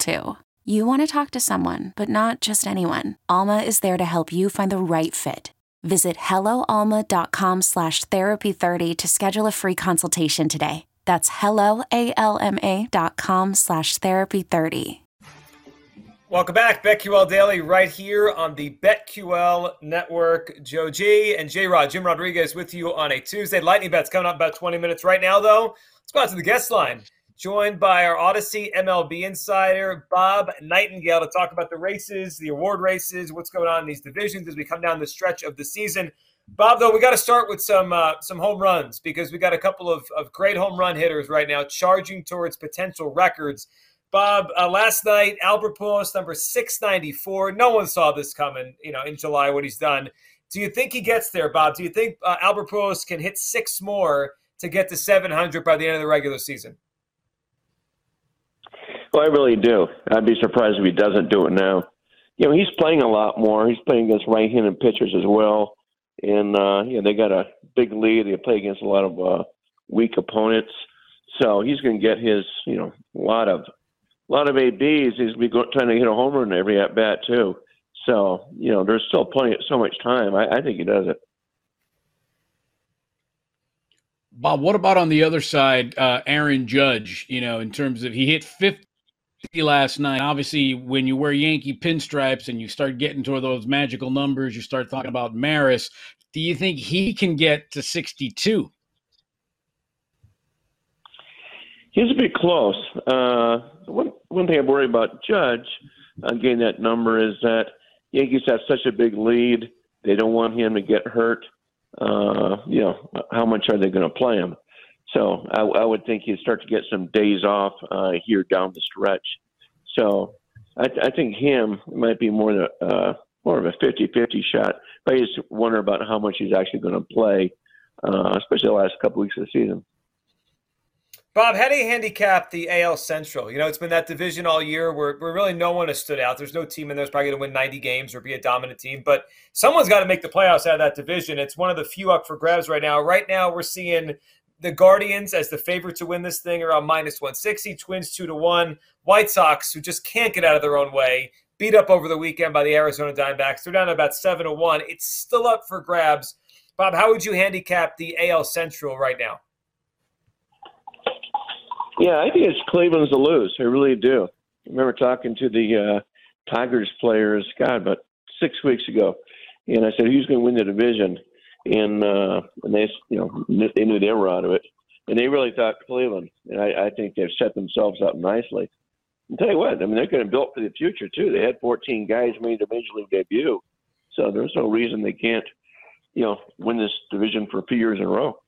too. You want to talk to someone, but not just anyone. Alma is there to help you find the right fit. Visit helloalma.com slash therapy30 to schedule a free consultation today. That's helloalma.com slash therapy30. Welcome back, BetQL Daily, right here on the BetQL Network. Joe G and J Rod, Jim Rodriguez with you on a Tuesday. Lightning Bet's coming up about 20 minutes right now, though. Let's go out to the guest line joined by our Audacy MLB insider, Bob Nightingale, to talk about the races, the award races, what's going on in these divisions as we come down the stretch of the season. Bob, though, we got to start with some uh, some home runs because we got a couple of, of great home run hitters right now charging towards potential records. Bob, uh, last night, Albert Pujols, number 694. No one saw this coming, you know, in July, what he's done. Do you think he gets there, Bob? Do you think uh, Albert Pujols can hit six more to get to 700 by the end of the regular season? Well, I really do. I'd be surprised if he doesn't do it now. You know, he's playing a lot more. He's playing against right-handed pitchers as well, and uh, you know they got a big lead. They play against a lot of uh, weak opponents, so he's going to get his you know a lot of a lot of ABs. He's going to be trying to hit a home run every at bat too. So you know, there's still plenty, of so much time. I, I think he does it. Bob, what about on the other side, uh, Aaron Judge? You know, in terms of he hit 50 last night. Obviously, when you wear Yankee pinstripes and you start getting to those magical numbers, you start talking about Maris. Do you think he can get to 62? He's a bit close. Uh, one one thing I worry about Judge uh, getting that number is that Yankees have such a big lead. They don't want him to get hurt. Uh, you know, how much are they going to play him? So I, I would think he'd start to get some days off uh, here down the stretch. So I, I think him might be more uh, more of a 50-50 shot. But I just wonder about how much he's actually going to play, uh, especially the last couple weeks of the season. Bob, how do you handicap the AL Central? You know, it's been that division all year where, where really no one has stood out. There's no team in there that's probably going to win 90 games or be a dominant team, but someone's got to make the playoffs out of that division. It's one of the few up for grabs right now. Right now, we're seeing the Guardians as the favorite to win this thing around minus 160, Twins 2 to 1, White Sox, who just can't get out of their own way, beat up over the weekend by the Arizona Diamondbacks. They're down to about 7 to 1. It's still up for grabs. Bob, how would you handicap the AL Central right now? Yeah, I think it's Cleveland's to lose. I really do. I remember talking to the uh, Tigers players, God, about six weeks ago, and I said, "Who's going to win the division?" And uh, and they you know they knew they were out of it, and they really thought Cleveland, and I, I think they've set themselves up nicely. And tell you what, I mean they're going to build for the future too. They had 14 guys made a major league debut, so there's no reason they can't, you know, win this division for a few years in a row.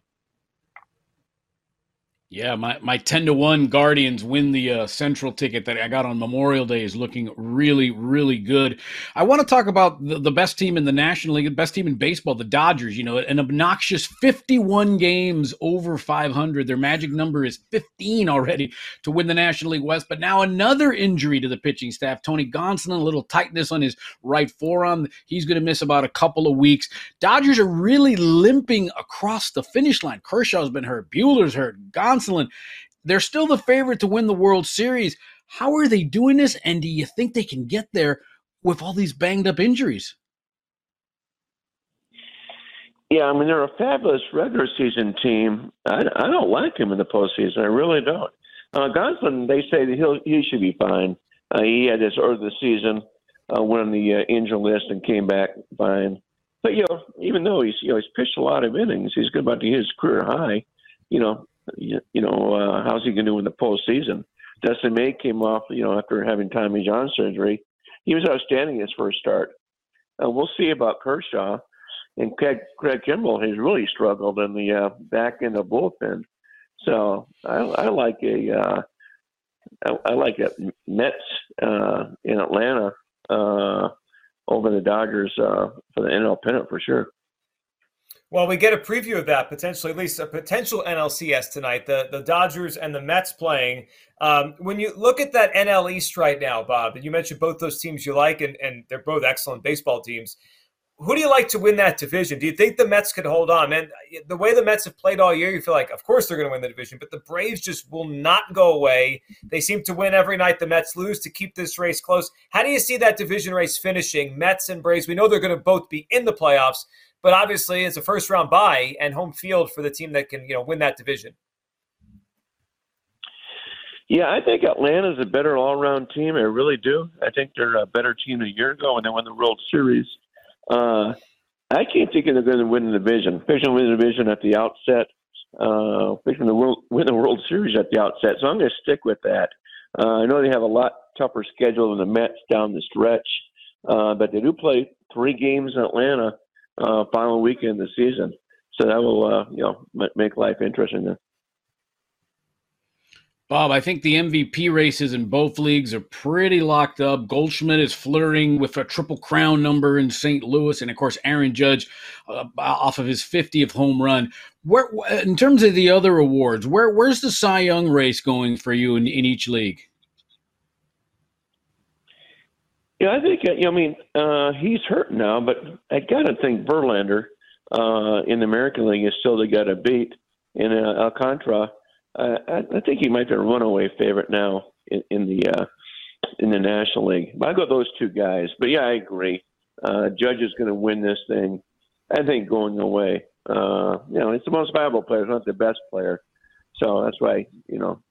Yeah, my, my 10 to 1 Guardians win the uh, central ticket that I got on Memorial Day is looking really, really good. I want to talk about the, the best team in the National League, the best team in baseball, the Dodgers. You know, an obnoxious 51 games over 500. Their magic number is 15 already to win the National League West. But now another injury to the pitching staff. Tony Gonsolin, a little tightness on his right forearm. He's going to miss about a couple of weeks. Dodgers are really limping across the finish line. Kershaw's been hurt. Buehler's hurt. Gonsolin they're still the favorite to win the World Series. How are they doing this? And do you think they can get there with all these banged up injuries? Yeah, I mean they're a fabulous regular season team. I, I don't like him in the postseason. I really don't. Uh, Gonsolin, they say that he'll he should be fine. Uh, he had this early the season, uh, went on the uh, injury list and came back fine. But you know, even though he's you know he's pitched a lot of innings, he's good about to hit his career high. You know, you, know, uh, how's he going to do in the postseason? Dustin May came off, you know, after having Tommy John surgery. He was outstanding his first start. Uh, we'll see about Kershaw. And Craig, Craig Kimbrel has really struggled in the uh, back end of bullpen. So I, I like a uh, I, I like a Mets uh, in Atlanta uh, over the Dodgers uh, for the NL pennant for sure. Well, we get a preview of that potentially, at least a potential NLCS tonight. The the Dodgers and the Mets playing. Um, when you look at that NL East right now, Bob, and you mentioned both those teams you like, and, and they're both excellent baseball teams. Who do you like to win that division? Do you think the Mets could hold on? Man, the way the Mets have played all year, you feel like, of course, they're going to win the division, but the Braves just will not go away. They seem to win every night. The Mets lose to keep this race close. How do you see that division race finishing? Mets and Braves, we know they're going to both be in the playoffs, but obviously it's a first round bye and home field for the team that can, you know, win that division. Yeah, I think Atlanta's a better all round team. I really do. I think they're a better team a year ago when they won the World Series. Uh, I can't think they're going to win the division. Especially win the division at the outset. Uh, especially the world, win the World Series at the outset. So I'm going to stick with that. Uh, I know they have a lot tougher schedule than the Mets down the stretch, uh, but they do play three games in Atlanta uh, final weekend of the season. So that will, uh, you know, make life interesting. Bob, I think the MVP races in both leagues are pretty locked up. Goldschmidt is flirting with a triple crown number in St. Louis, and of course, Aaron Judge uh, off of his 50th home run. Where, in terms of the other awards, where where's the Cy Young race going for you in, in each league? Yeah, I think uh, I mean uh, he's hurt now, but I gotta think Verlander uh, in the American League is still the guy to beat in uh, Alcantara uh, I, I think he might be a runaway favorite now in, in the uh, in the National League. But I go those two guys. But yeah, I agree. Uh, Judge is going to win this thing. I think going away. Uh, you know, it's the most valuable player, not the best player. So that's why you know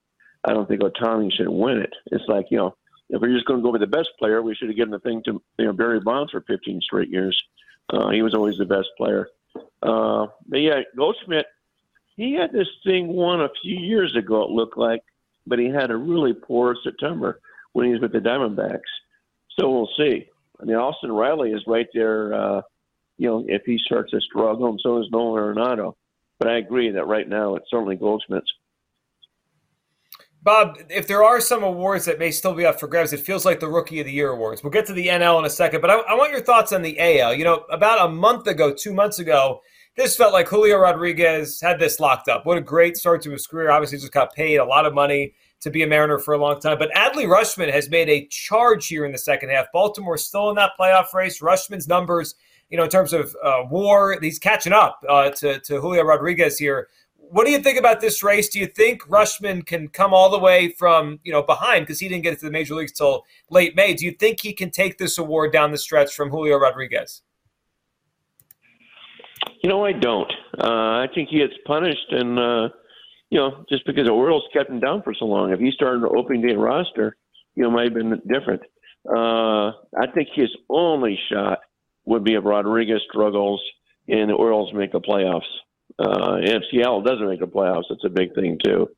I don't think Ohtani should win it. It's like you know if we're just going to go with the best player, we should have given the thing to you know Barry Bonds for 15 straight years. Uh, he was always the best player. Uh, but yeah, Goldschmidt he had this thing won a few years ago, it looked like, but he had a really poor September when he was with the Diamondbacks. So we'll see. I mean, Austin Riley is right there, uh, you know, if he starts to struggle, and so is Nolan Arenado. But I agree that right now it's certainly Goldschmidt's. Bob, if there are some awards that may still be up for grabs, it feels like the Rookie of the Year awards. We'll get to the NL in a second, but I, I want your thoughts on the AL. You know, about a month ago, two months ago, this felt like Julio Rodriguez had this locked up. What a great start to his career. Obviously, just got paid a lot of money to be a Mariner for a long time. But Adley Rutschman has made a charge here in the second half. Baltimore's still in that playoff race. Rutschman's numbers, you know, in terms of uh, WAR, he's catching up uh, to, to Julio Rodriguez here. What do you think about this race? Do you think Rutschman can come all the way from you know behind because he didn't get to the major leagues till late May? Do you think he can take this award down the stretch from Julio Rodriguez? You know, I don't. Uh, I think he gets punished, and uh, you know, just because the Orioles kept him down for so long. If he started an opening day roster, you know, might have been different. Uh, I think his only shot would be if Rodriguez struggles and the Orioles make the playoffs. Uh, and if Seattle doesn't make the playoffs, it's a big thing too.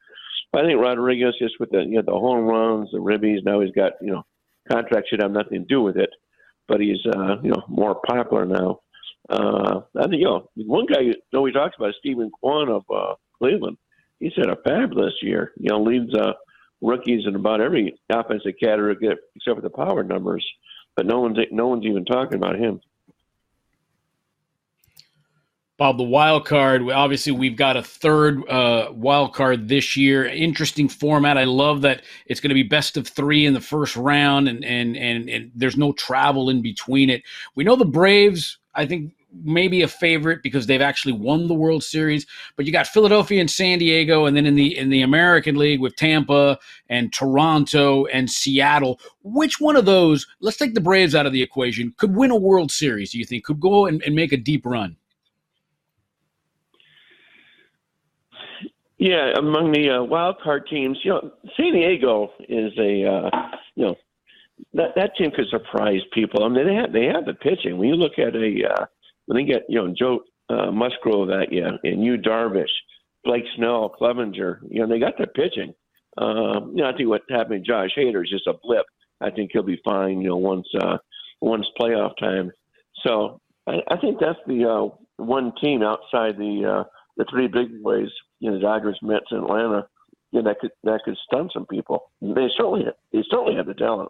But I think Rodriguez, just with the you know the home runs, the ribbies, now he's got you know contract should have nothing to do with it, but he's uh, you know more popular now. Uh, I think you know one guy you know talks about is Steven Kwan of uh, Cleveland. He's had a fabulous year. You know, leads uh, rookies in about every offensive category except for the power numbers. But no one's no one's even talking about him. Bob, the wild card. Obviously, we've got a third uh, wild card this year. Interesting format. I love that it's going to be best of three in the first round, and and and, and there's no travel in between it. We know the Braves I think maybe a favorite because they've actually won the World Series. But you got Philadelphia and San Diego, and then in the in the American League with Tampa and Toronto and Seattle. Which one of those? Let's take the Braves out of the equation. Could win a World Series? Do you think could go and, and make a deep run? Yeah, among the uh, wild card teams, you know, San Diego is a uh, you know that that team could surprise people. I mean, they have they have the pitching. When you look at a uh, when they get you know Joe uh, Musgrove that yeah, and Yu Darvish, Blake Snell, Clevinger, you know they got the pitching. Um, you know, I think what happened to Josh Hader is just a blip. I think he'll be fine. You know, once uh, once playoff time. So I, I think that's the uh, one team outside the uh, the three big boys. You know, Dodgers, Mets, and Atlanta. You know, that could that could stun some people. They certainly they certainly have the talent.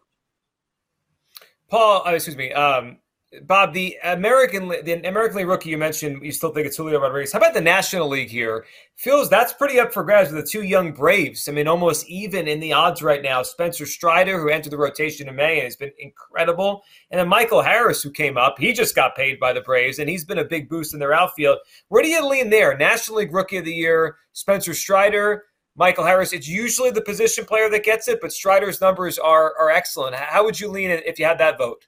Paul, oh, excuse me, um, Bob, the American the American League rookie you mentioned, you still think it's Julio Rodriguez. How about the National League here? Feels that's pretty up for grabs with the two young Braves. I mean, almost even in the odds right now. Spencer Strider, who entered the rotation in May and has been incredible, and then Michael Harris, who came up. He just got paid by the Braves, and he's been a big boost in their outfield. Where do you lean there? National League Rookie of the Year, Spencer Strider, Michael Harris. It's usually the position player that gets it, but Strider's numbers are are excellent. How would you lean if you had that vote?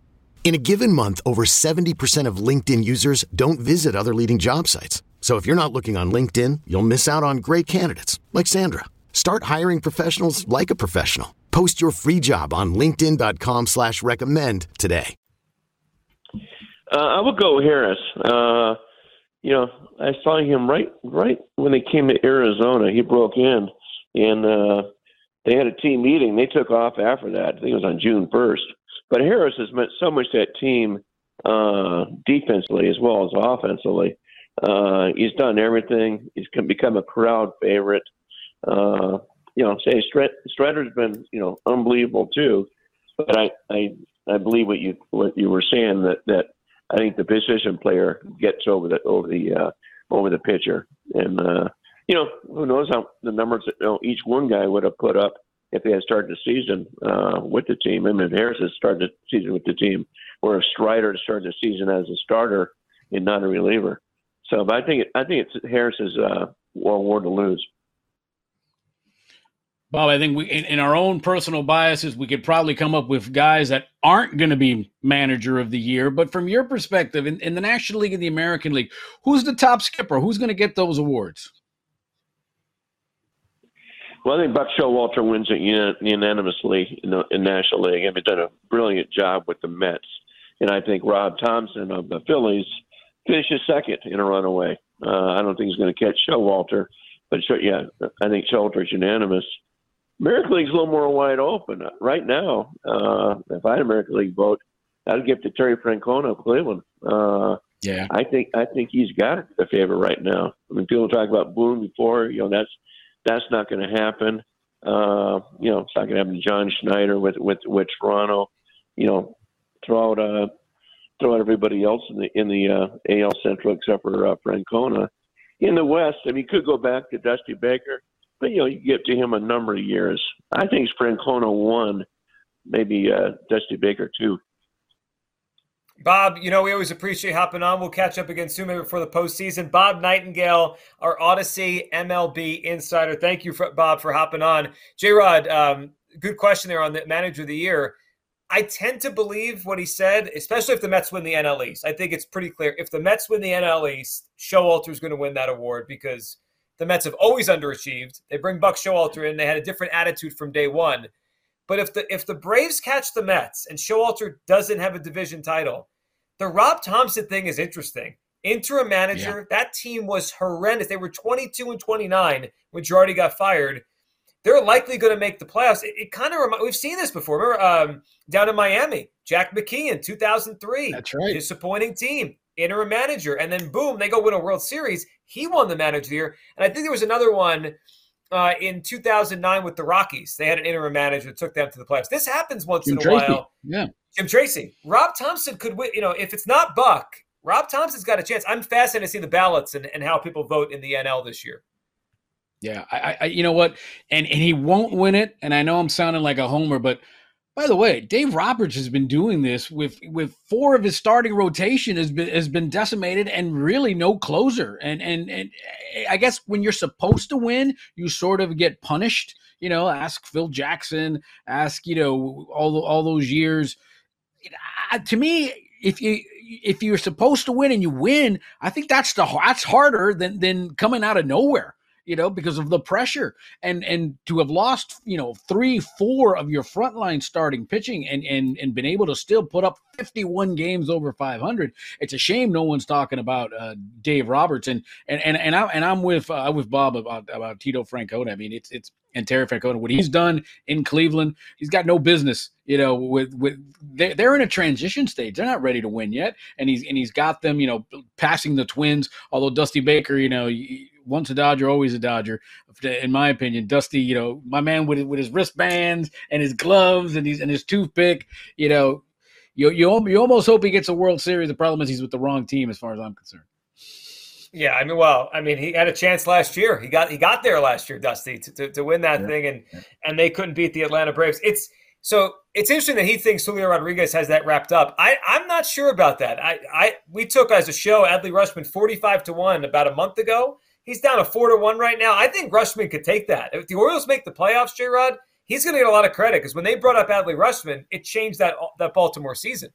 In a given month, over 70% of LinkedIn users don't visit other leading job sites. So if you're not looking on LinkedIn, you'll miss out on great candidates like Sandra. Start hiring professionals like a professional. Post your free job on LinkedIn.com slash recommend today. Uh, I would go Harris. Uh, you know, I saw him right right when they came to Arizona. He broke in and uh, they had a team meeting. They took off after that. I think it was on June first but Harris has meant so much to that team uh, defensively as well as offensively. Uh, he's done everything. He's become a crowd favorite. Uh, you know, say Strider's been you know unbelievable too, but I I I believe what you what you were saying that that I think the position player gets over the over the uh, over the pitcher, and uh, you know who knows how the numbers that you know, each one guy would have put up if they had started the season uh, with the team. I mean, Harris had started the season with the team, or if Strider started the season as a starter and not a reliever. So, but I think it, I think it's Harris's uh, award to lose. Bob, I think we, in, in, our own personal biases, we could probably come up with guys that aren't going to be manager of the year. But from your perspective, in, in the National League and the American League, who's the top skipper? Who's going to get those awards? Well, I think Buck Showalter wins it unanimously in the in National League. He's done a brilliant job with the Mets, and I think Rob Thomson of the Phillies finishes second in a runaway. Uh, I don't think he's going to catch Showalter, but yeah, I think Showalter's unanimous. American League's a little more wide open right now. Uh, if I had American League vote, I'd give it to Terry Francona of Cleveland. Uh, yeah, I think I think he's got the favor right now. I mean, people talk about Boone before. You know, that's that's not going to happen. Uh, you know, it's not going to happen to John Schneider with with with Toronto. You know, throw out uh, throw out everybody else in the in the uh, AL Central except for uh, Francona. In the West, I mean, you could go back to Dusty Baker, but you know, you get to him a number of years. I think Francona one, maybe uh, Dusty Baker two. Bob, you know, we always appreciate hopping on. We'll catch up again soon, maybe before the postseason. Bob Nightingale, our Audacy MLB insider. Thank you, for, Bob, for hopping on. J Rod, um, good question there on the manager of the year. I tend to believe what he said, especially if the Mets win the NL East. I think it's pretty clear. If the Mets win the NL East, Showalter is going to win that award because the Mets have always underachieved. They bring Buck Showalter in. They had a different attitude from day one. But if the if the Braves catch the Mets and Showalter doesn't have a division title, the Rob Thomson thing is interesting. Interim manager, yeah. that team was horrendous. They were 22 and 29 when Girardi got fired. They're likely going to make the playoffs. It, it kind of reminds, we've seen this before. Remember um, down in Miami, Jack McKeon, 2003. That's right. Disappointing team, interim manager. And then boom, they go win a World Series. He won the manager of the year. And I think there was another one uh, in 2009 with the Rockies. They had an interim manager that took them to the playoffs. This happens once Jim in a Tracy. while. Yeah. Jim Tracy. Rob Thomson could win. You know, if it's not Buck, Rob Thomson's got a chance. I'm fascinated to see the ballots and, and how people vote in the NL this year. Yeah, I, I, you know what, and and he won't win it. And I know I'm sounding like a homer, but by the way, Dave Roberts has been doing this with with four of his starting rotation has been has been decimated and really no closer. And and and I guess when you're supposed to win, you sort of get punished. You know, ask Phil Jackson, ask you know all all those years. To me, if you if you're supposed to win and you win, I think that's the that's harder than than coming out of nowhere you know, because of the pressure and and to have lost, you know, three, four of your frontline starting pitching and and and been able to still put up 51 games over 500. It's a shame no one's talking about uh, Dave Roberts and and and and, I, and I'm with uh, with Bob about about Tito Francona. I mean, it's it's and Terry Francona. What he's done in Cleveland, he's got no business. You know, with with they're, they're in a transition stage. They're not ready to win yet, and he's and he's got them. You know, passing the Twins. Although Dusty Baker, you know, once a Dodger, always a Dodger. In my opinion, Dusty, you know, my man with with his wristbands and his gloves and his and his toothpick. You know, you you you almost hope he gets a World Series. The problem is he's with the wrong team, as far as I'm concerned. Yeah, I mean, well, I mean, he had a chance last year. He got he got there last year, Dusty, to, to, to win that yeah. thing, and and they couldn't beat the Atlanta Braves. It's so it's interesting that he thinks Julio Rodriguez has that wrapped up. I I'm not sure about that. I I we took as a show Adley Rutschman forty five to one about a month ago. He's down a four to one right now. I think Rutschman could take that. If the Orioles make the playoffs, J Rod, he's going to get a lot of credit because when they brought up Adley Rutschman, it changed that that Baltimore season.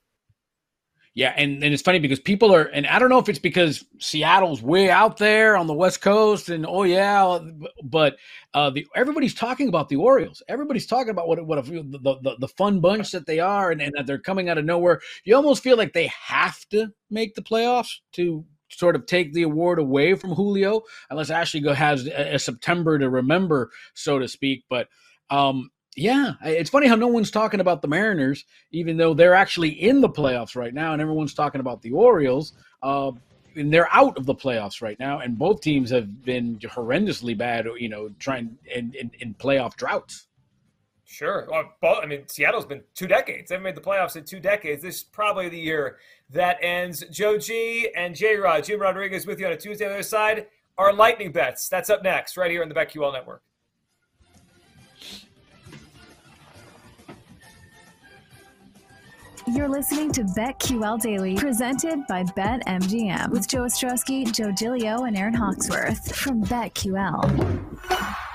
Yeah, and, and it's funny because people are, and I don't know if it's because Seattle's way out there on the West Coast, and oh yeah, but uh, the everybody's talking about the Orioles. Everybody's talking about what what a, the, the the fun bunch that they are, and, and that they're coming out of nowhere. You almost feel like they have to make the playoffs to sort of take the award away from Julio, unless Adley has a, a September to remember, so to speak. But um, yeah, it's funny how no one's talking about the Mariners, even though they're actually in the playoffs right now, and everyone's talking about the Orioles. Uh, and they're out of the playoffs right now, and both teams have been horrendously bad. You know, trying in, in, in playoff droughts. Sure. Uh, well, I mean, Seattle's been two decades. They've made the playoffs in two decades. This is probably the year that ends. Joe G and J Rod, Jim Rodriguez with you on a Tuesday on the other side. Our lightning bets. That's up next, right here on the BetQL Network. You're listening to BetQL Daily, presented by BetMGM, with Joe Ostrowski, Joe Giglio, and Aaron Hawksworth from BetQL.